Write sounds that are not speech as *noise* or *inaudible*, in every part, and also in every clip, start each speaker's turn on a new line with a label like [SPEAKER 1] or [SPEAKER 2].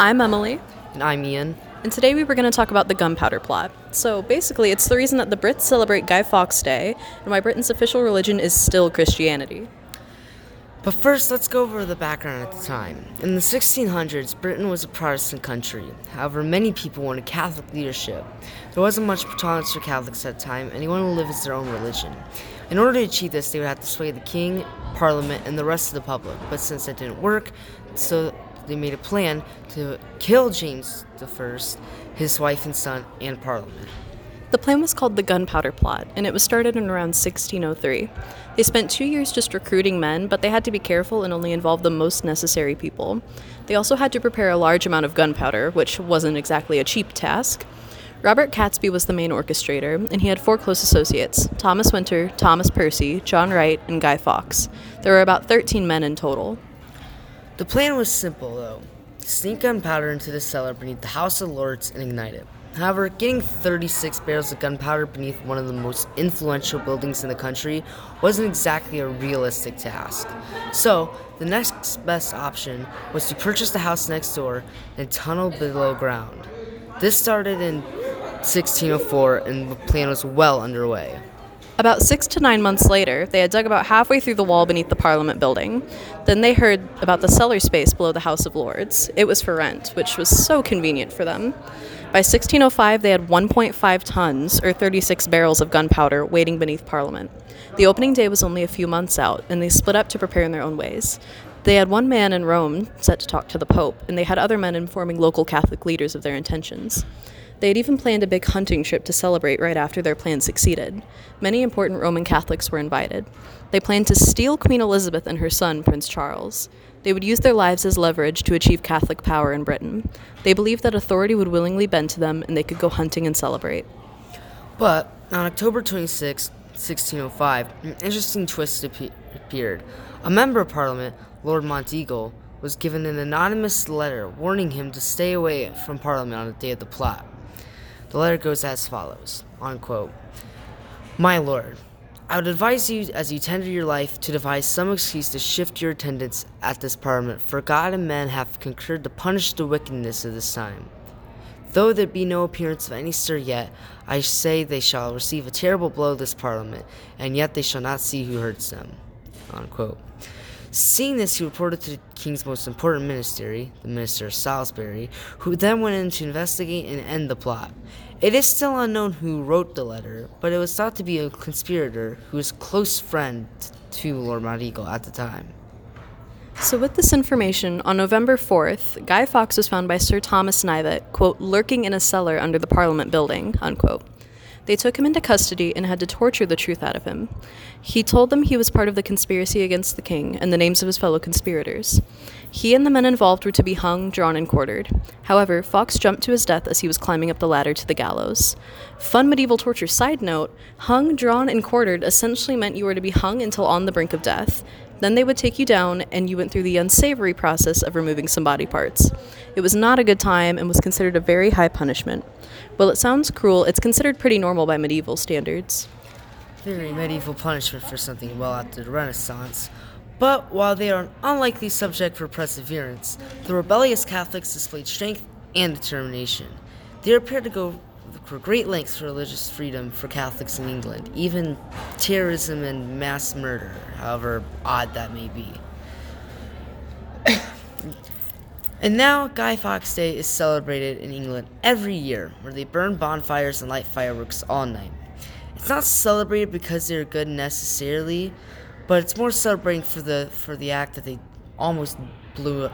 [SPEAKER 1] I'm Emily,
[SPEAKER 2] And I'm Ian.
[SPEAKER 1] and today we were going to talk about the gunpowder plot. So basically, it's the reason that the Brits celebrate Guy Fawkes Day and why Britain's official religion is still Christianity.
[SPEAKER 2] But first, let's go over the background at the time. In the 1600s, Britain was a Protestant country. However, many people wanted Catholic leadership. There wasn't much tolerance for Catholics at the time, and they wanted to live as their own religion. In order to achieve this, they would have to sway the king, parliament, and the rest of the public. But since that didn't work, so they made a plan to kill James I, his wife and son, and parliament.
[SPEAKER 1] The plan was called the Gunpowder Plot, and it was started in around 1603. They spent two years just recruiting men, but they had to be careful and only involve the most necessary people. They also had to prepare a large amount of gunpowder, which wasn't exactly a cheap task. Robert Catesby was the main orchestrator, and he had four close associates Thomas Winter, Thomas Percy, John Wright, and Guy Fawkes. There were about 13 men in total.
[SPEAKER 2] The plan was simple, though sneak gunpowder into the cellar beneath the House of Lords and ignite it. However, getting 36 barrels of gunpowder beneath one of the most influential buildings in the country wasn't exactly a realistic task. So, the next best option was to purchase the house next door and tunnel below ground. This started in 1604 and the plan was well underway.
[SPEAKER 1] About six to nine months later, they had dug about halfway through the wall beneath the Parliament building. Then they heard about the cellar space below the House of Lords. It was for rent, which was so convenient for them. By 1605, they had 1.5 tons, or 36 barrels of gunpowder, waiting beneath Parliament. The opening day was only a few months out, and they split up to prepare in their own ways. They had one man in Rome set to talk to the Pope, and they had other men informing local Catholic leaders of their intentions. They had even planned a big hunting trip to celebrate right after their plan succeeded. Many important Roman Catholics were invited. They planned to steal Queen Elizabeth and her son, Prince Charles. They would use their lives as leverage to achieve Catholic power in Britain. They believed that authority would willingly bend to them and they could go hunting and celebrate.
[SPEAKER 2] But on October 26, 1605, an interesting twist appeared. A member of Parliament, Lord Monteagle, was given an anonymous letter warning him to stay away from Parliament on the day of the plot. The letter goes as follows, unquote, My lord, I would advise you as you tender your life to devise some excuse to shift your attendance at this parliament, for God and men have concurred to punish the wickedness of this time. Though there be no appearance of any stir yet, I say they shall receive a terrible blow this parliament, and yet they shall not see who hurts them. Unquote. Seeing this, he reported to the king's most important ministry, the minister of Salisbury, who then went in to investigate and end the plot. It is still unknown who wrote the letter, but it was thought to be a conspirator who was close friend to Lord Monteagle at the time.
[SPEAKER 1] So, with this information, on November 4th, Guy Fawkes was found by Sir Thomas Knivet, quote, lurking in a cellar under the Parliament building, unquote. They took him into custody and had to torture the truth out of him. He told them he was part of the conspiracy against the king and the names of his fellow conspirators. He and the men involved were to be hung, drawn, and quartered. However, Fawkes jumped to his death as he was climbing up the ladder to the gallows. Fun medieval torture side note hung, drawn, and quartered essentially meant you were to be hung until on the brink of death. Then they would take you down, and you went through the unsavory process of removing some body parts. It was not a good time and was considered a very high punishment. While it sounds cruel, it's considered pretty normal by medieval standards.
[SPEAKER 2] Very medieval punishment for something well after the Renaissance. But while they are an unlikely subject for perseverance, the rebellious Catholics displayed strength and determination. They are prepared to go for great lengths for religious freedom for Catholics in England, even terrorism and mass murder, however odd that may be. *coughs* And now, Guy Fawkes Day is celebrated in England every year, where they burn bonfires and light fireworks all night. It's not celebrated because they're good necessarily, but it's more celebrating for the for the act that they almost blew up,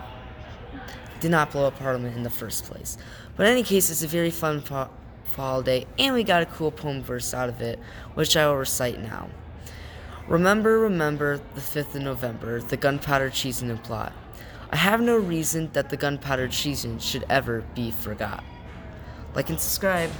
[SPEAKER 2] did not blow up Parliament in the first place. But in any case, it's a very fun holiday, and we got a cool poem verse out of it, which I will recite now. Remember, remember the 5th of November, the gunpowder treason and plot. I have no reason that the gunpowder treason should ever be forgot. Like and subscribe.